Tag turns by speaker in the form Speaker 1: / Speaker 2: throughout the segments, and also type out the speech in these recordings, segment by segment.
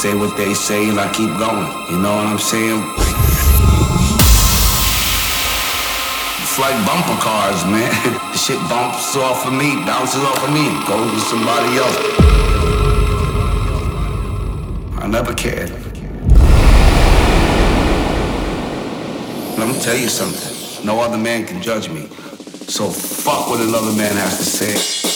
Speaker 1: say what they say and I keep going. You know what I'm saying? It's like bumper cars, man. the shit bumps off of me, bounces off of me, goes to somebody else. I never cared. Let me tell you something. No other man can judge me. So fuck what another man has to say.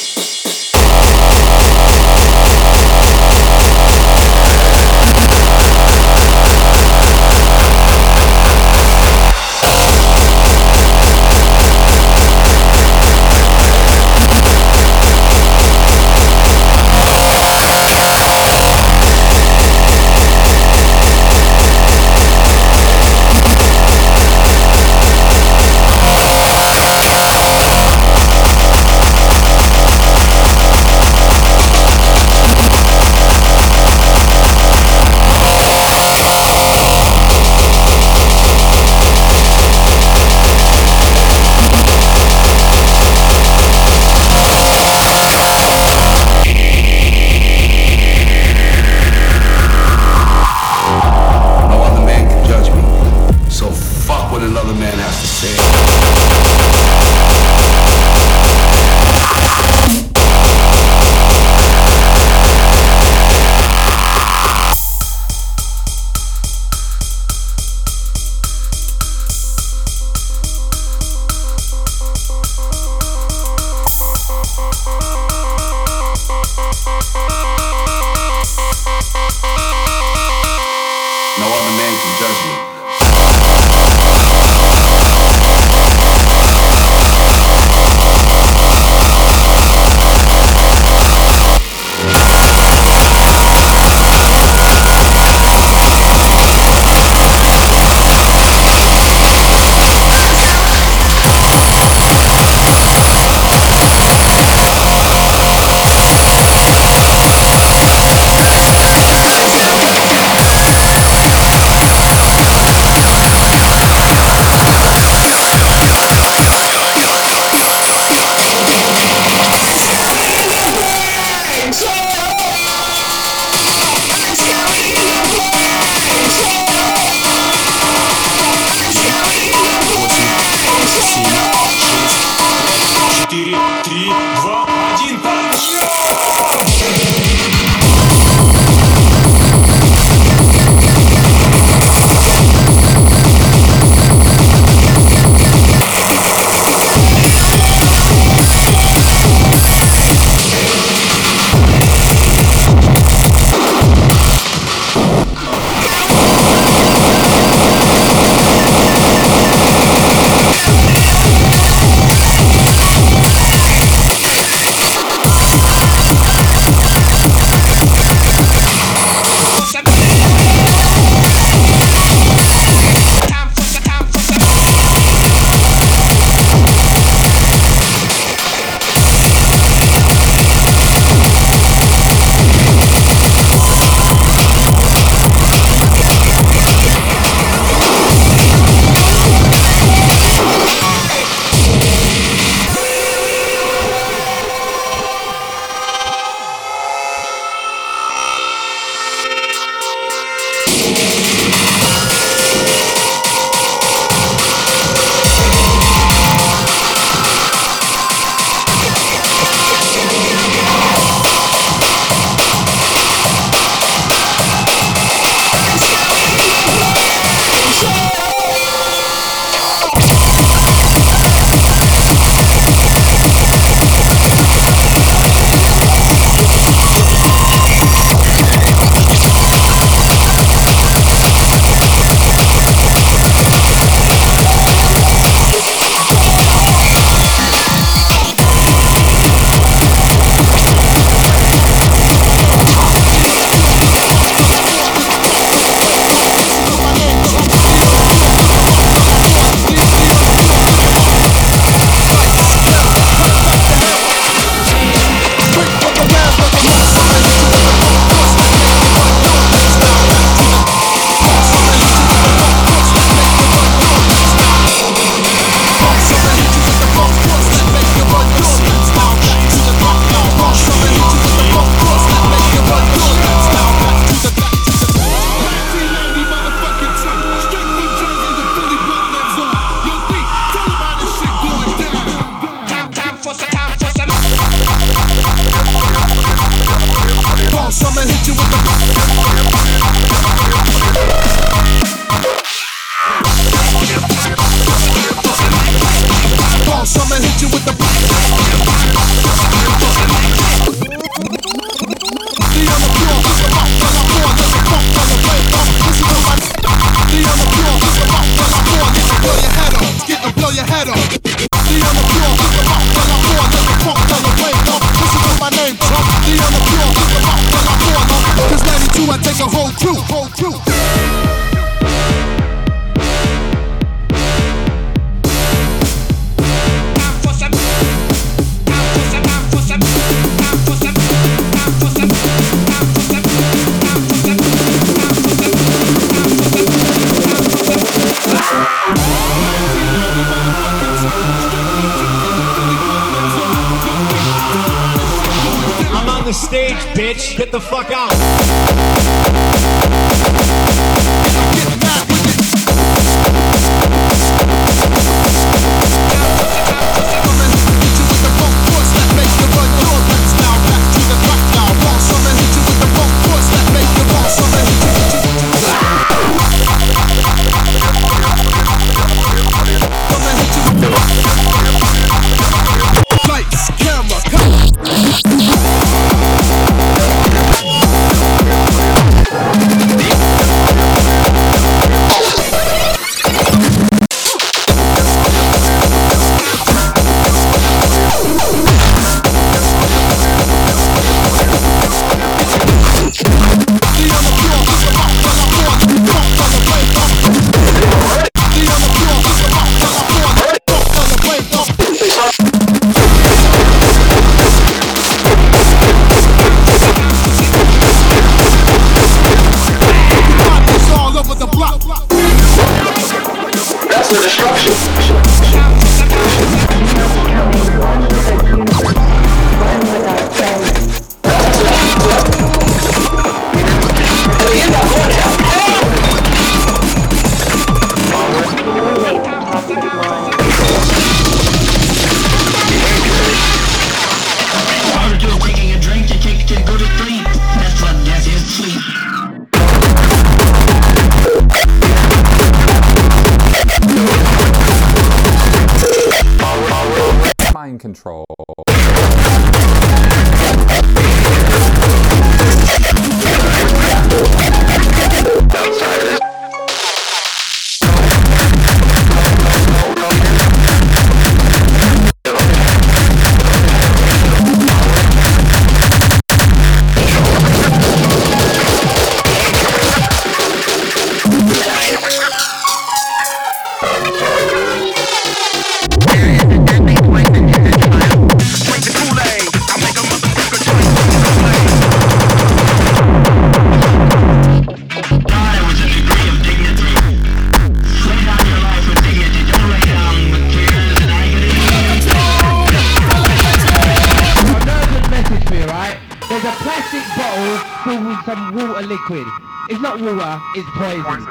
Speaker 2: Is poison.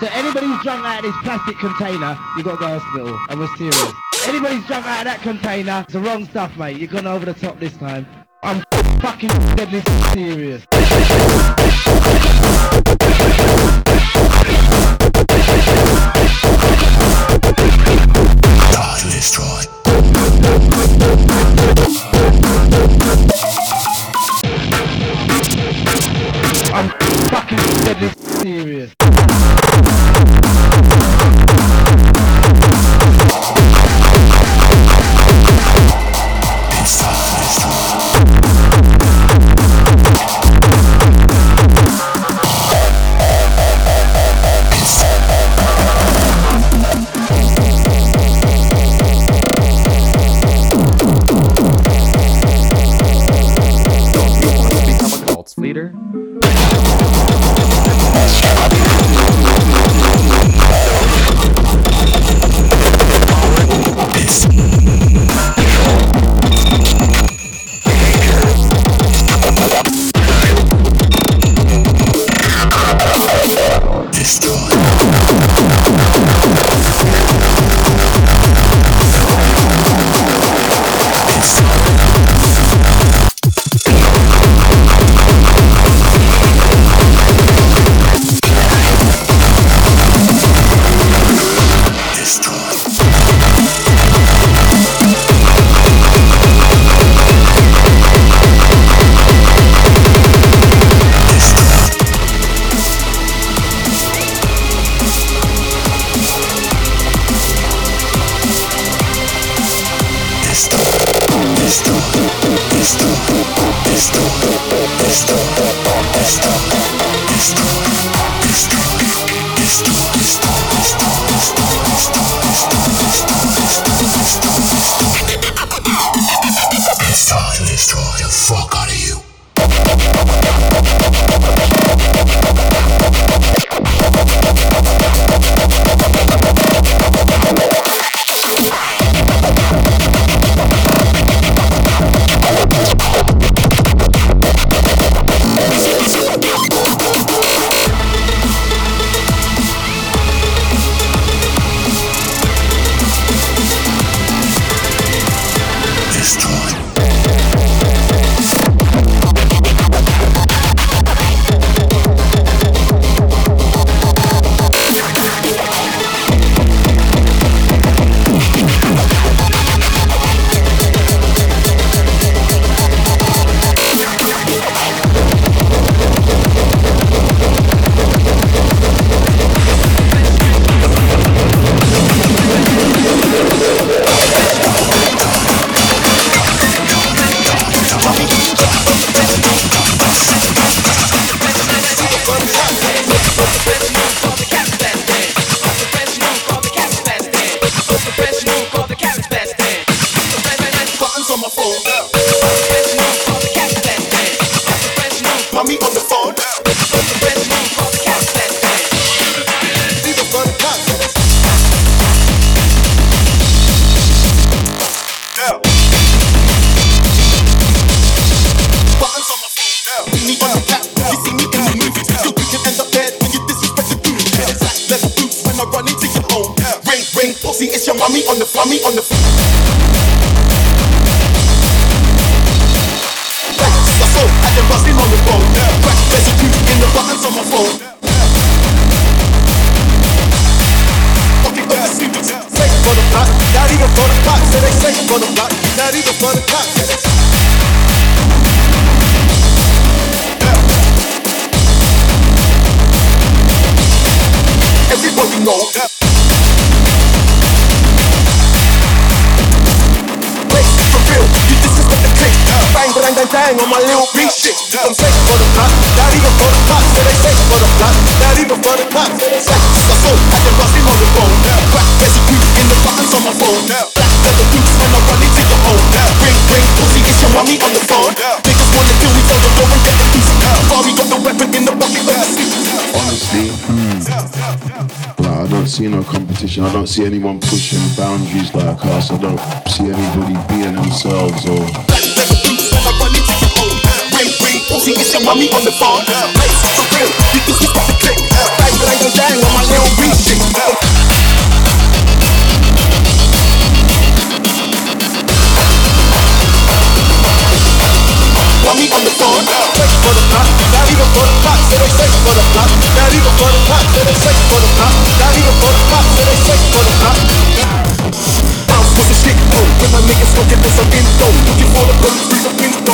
Speaker 2: So anybody who's drunk out of this plastic container, you've got to go to hospital, and we're serious. Anybody's drunk out of that container, it's the wrong stuff, mate. You've gone over the top this time. I'm fucking deadly serious.
Speaker 3: don't see anyone pushing boundaries like us. I don't see anybody being themselves or. It's your mommy on the phone. For real. You got the click? Bang, bang, bang on my little beat. for the pop, even for the pop, for the pop, even for the pop, for the pop, even for the pop, for the pop. I'm smoking shit, oh, When my niggas smoking this, I'm in looking for the
Speaker 4: police, I'm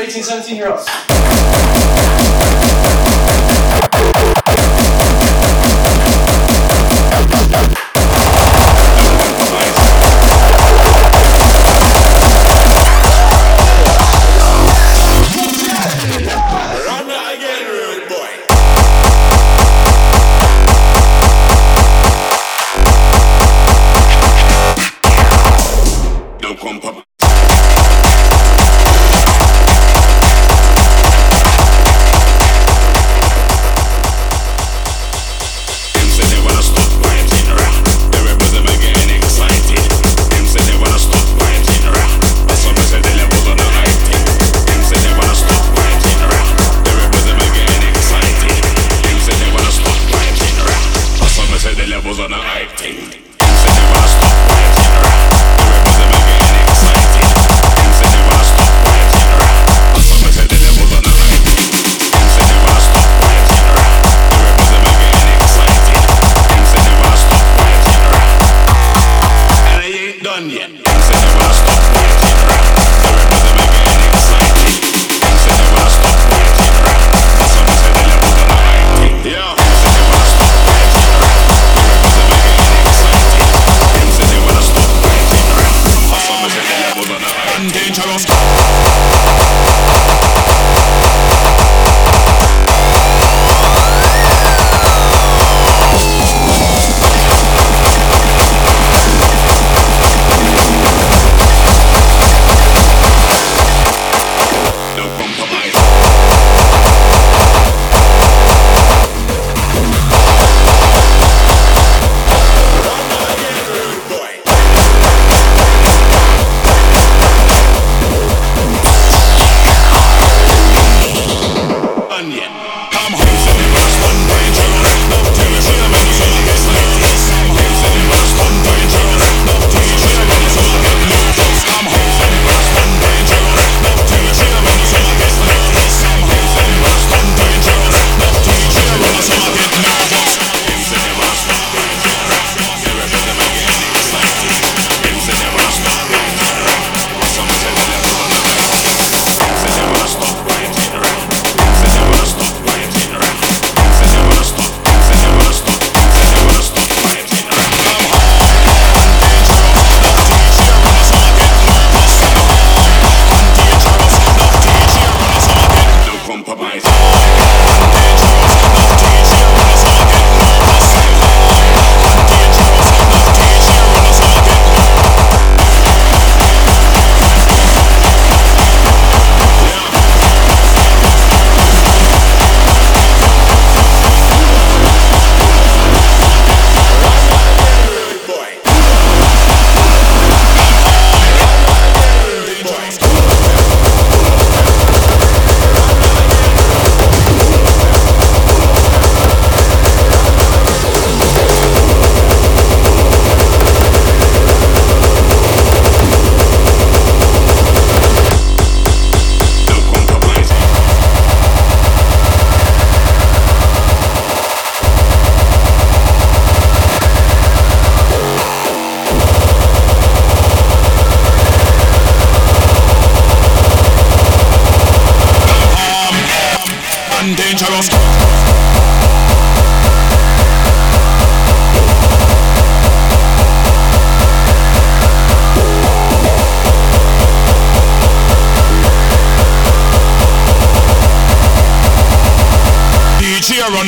Speaker 4: 18, 17 year olds.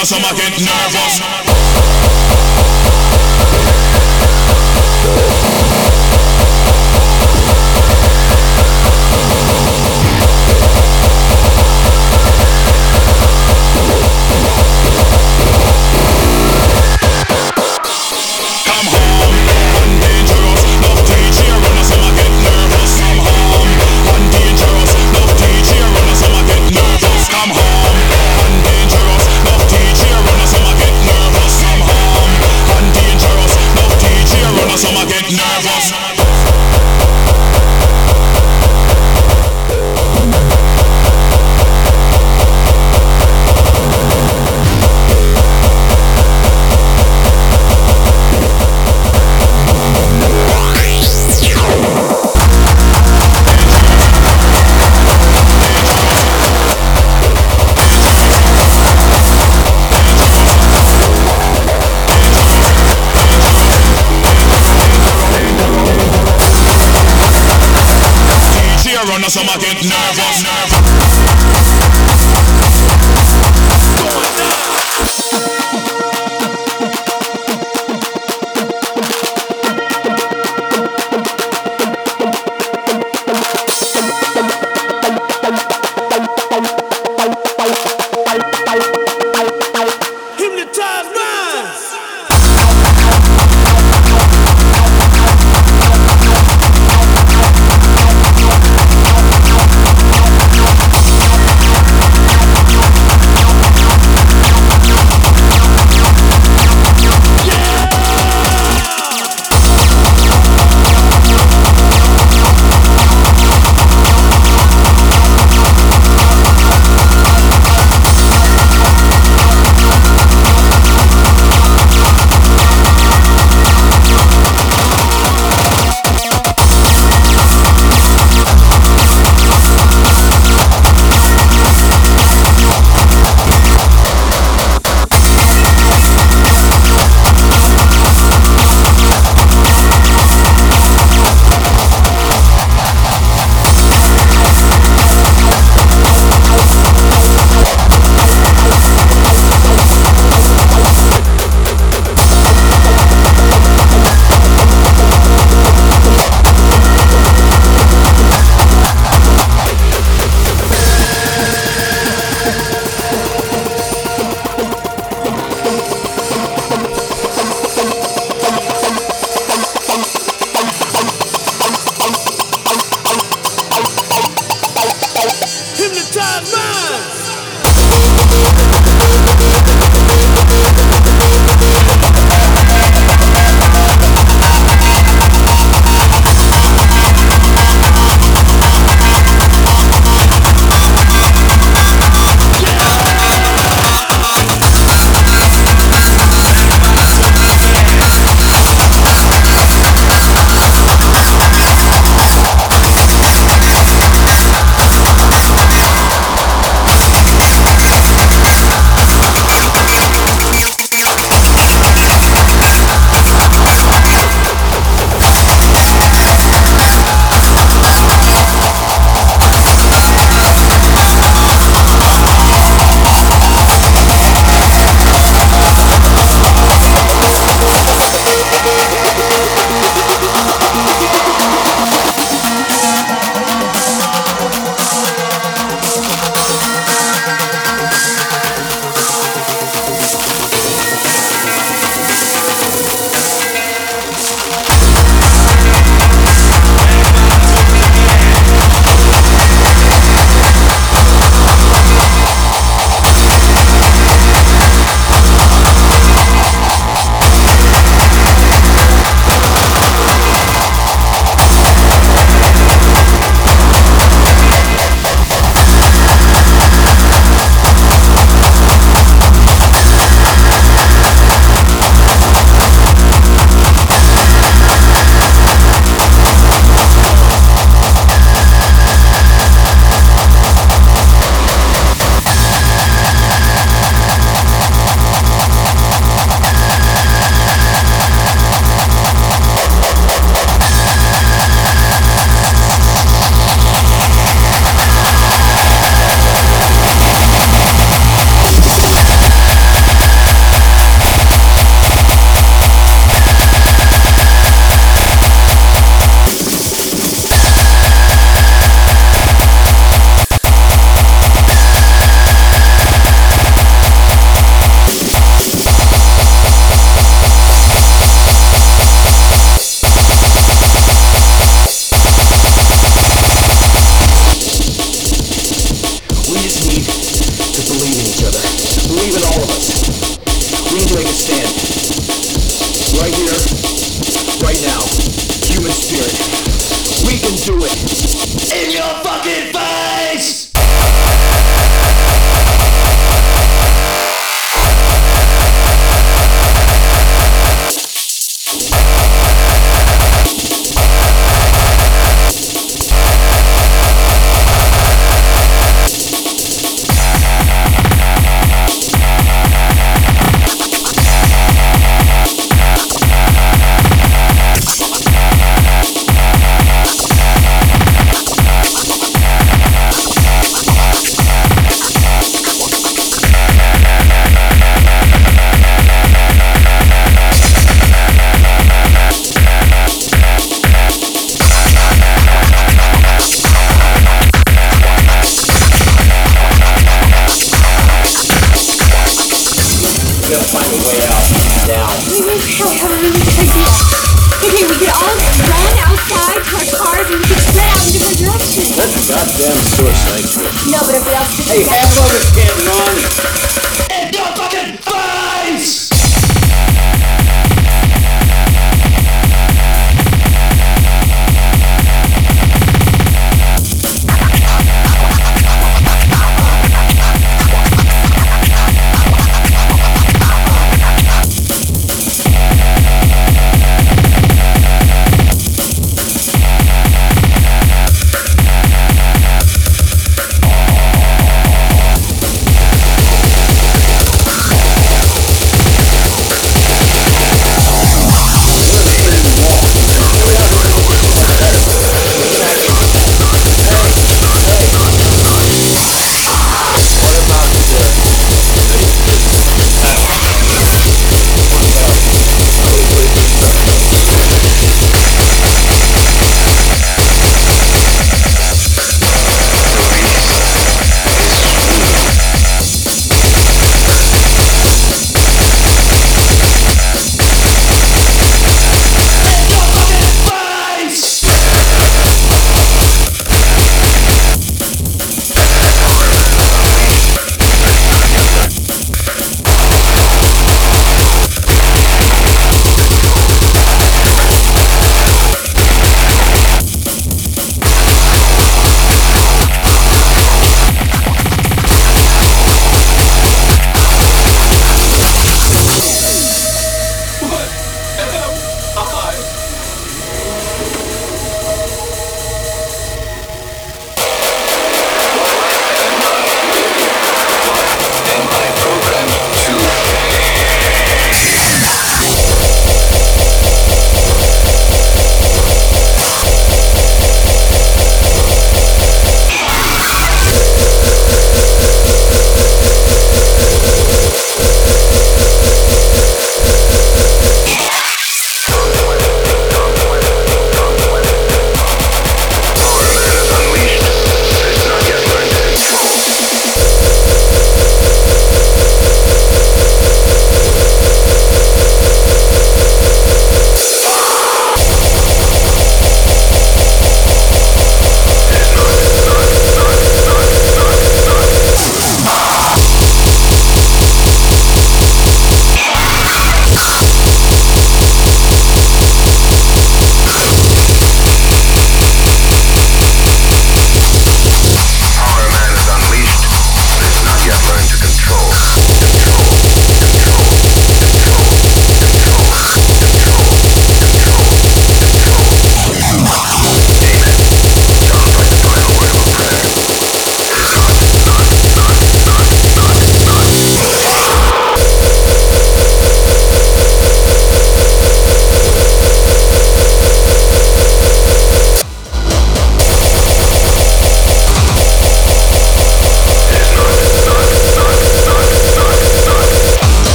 Speaker 5: Run I'ma get nervous.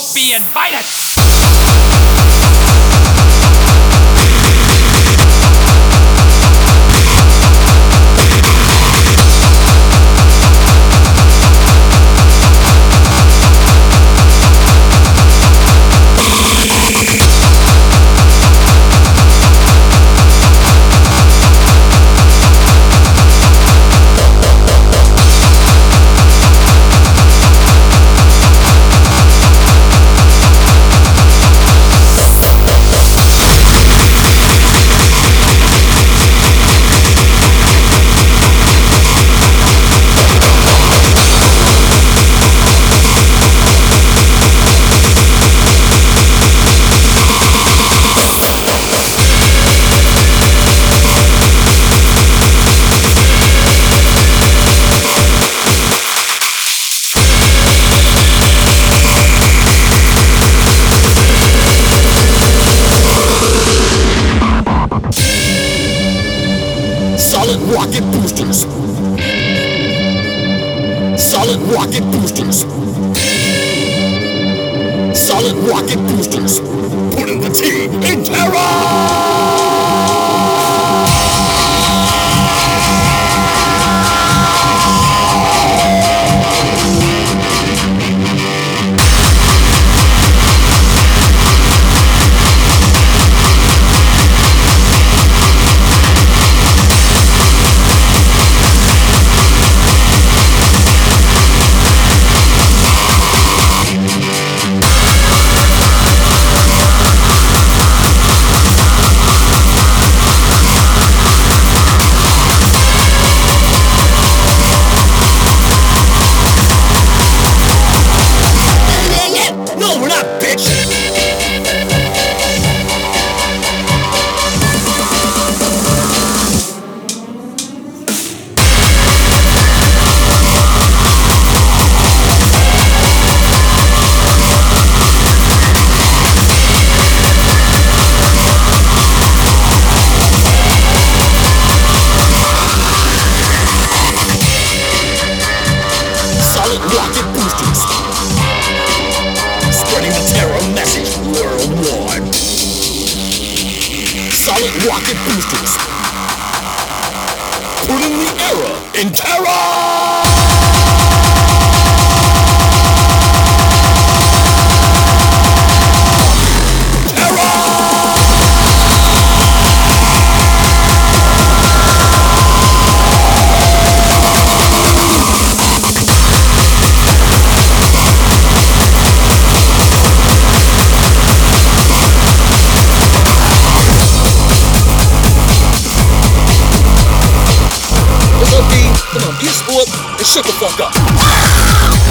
Speaker 3: Won't be invited.
Speaker 6: Boosters. And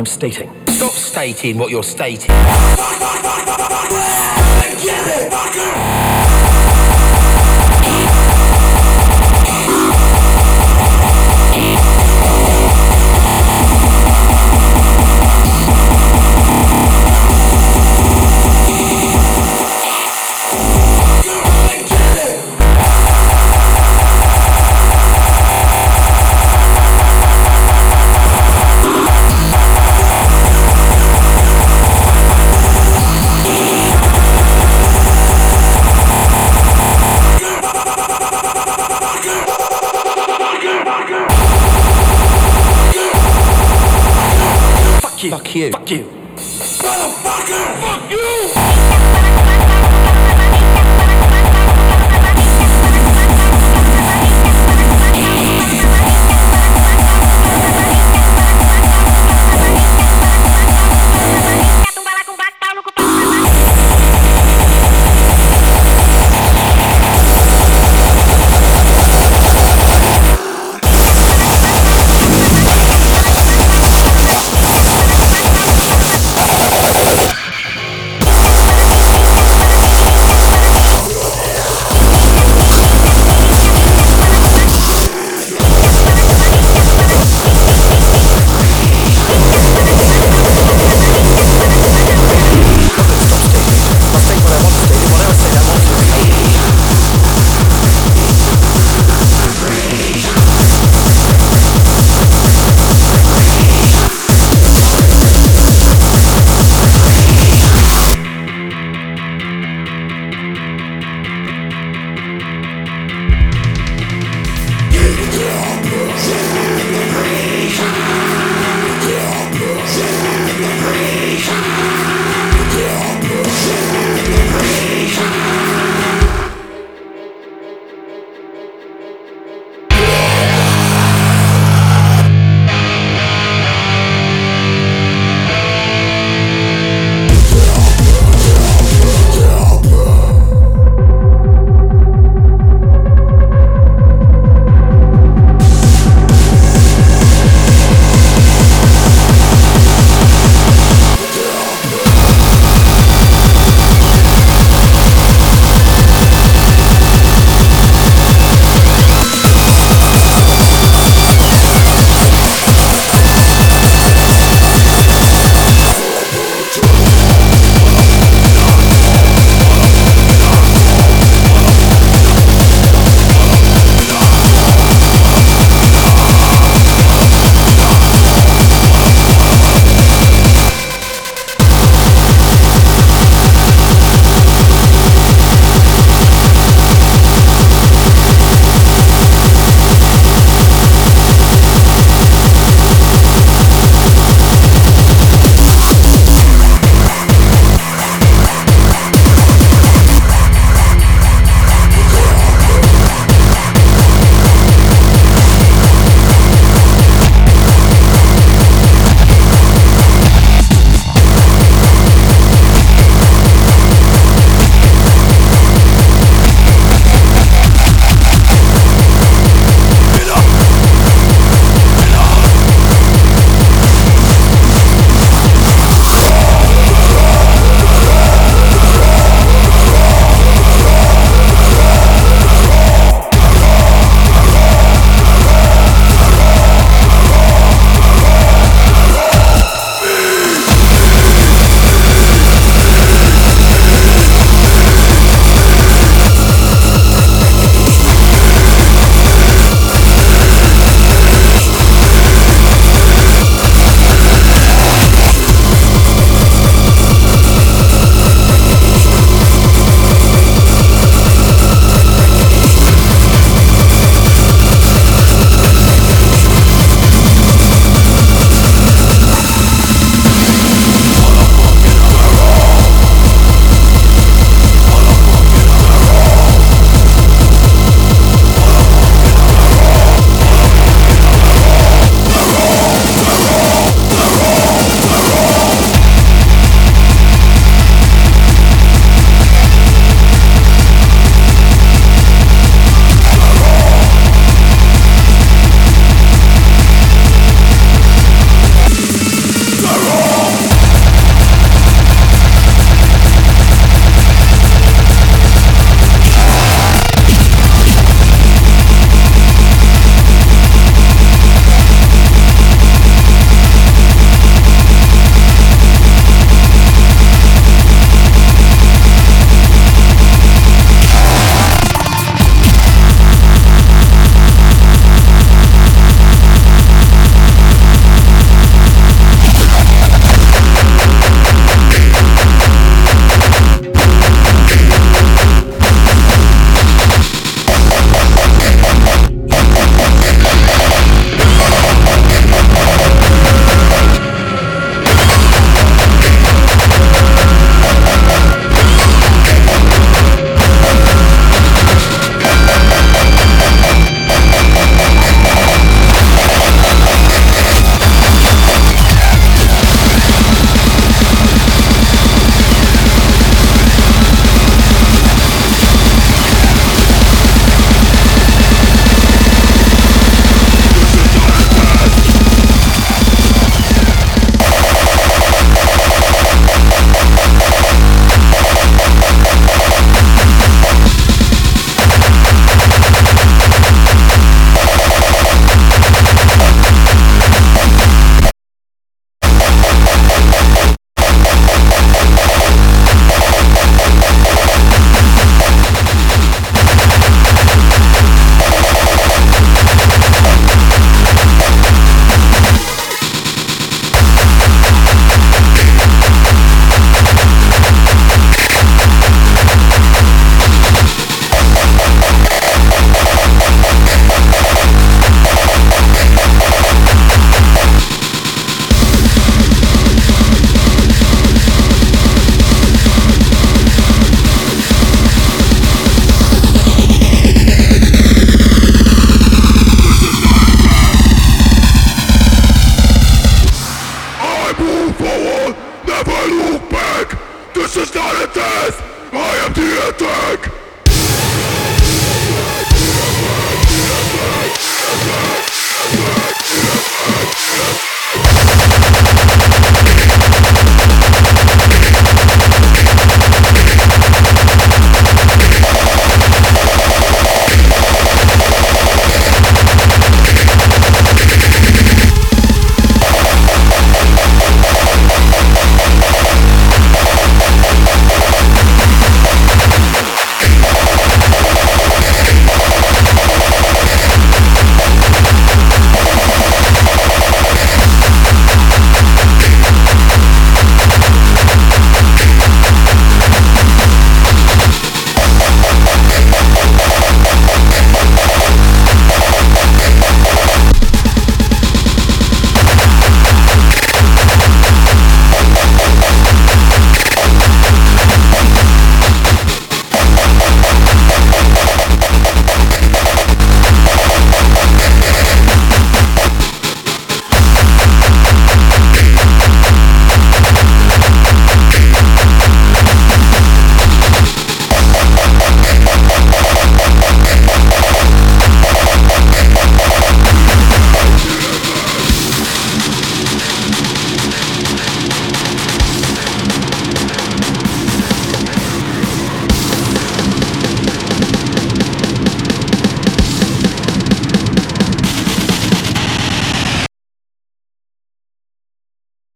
Speaker 7: I'm stating. Stop stating what you're stating. Fuck you. Motherfucker!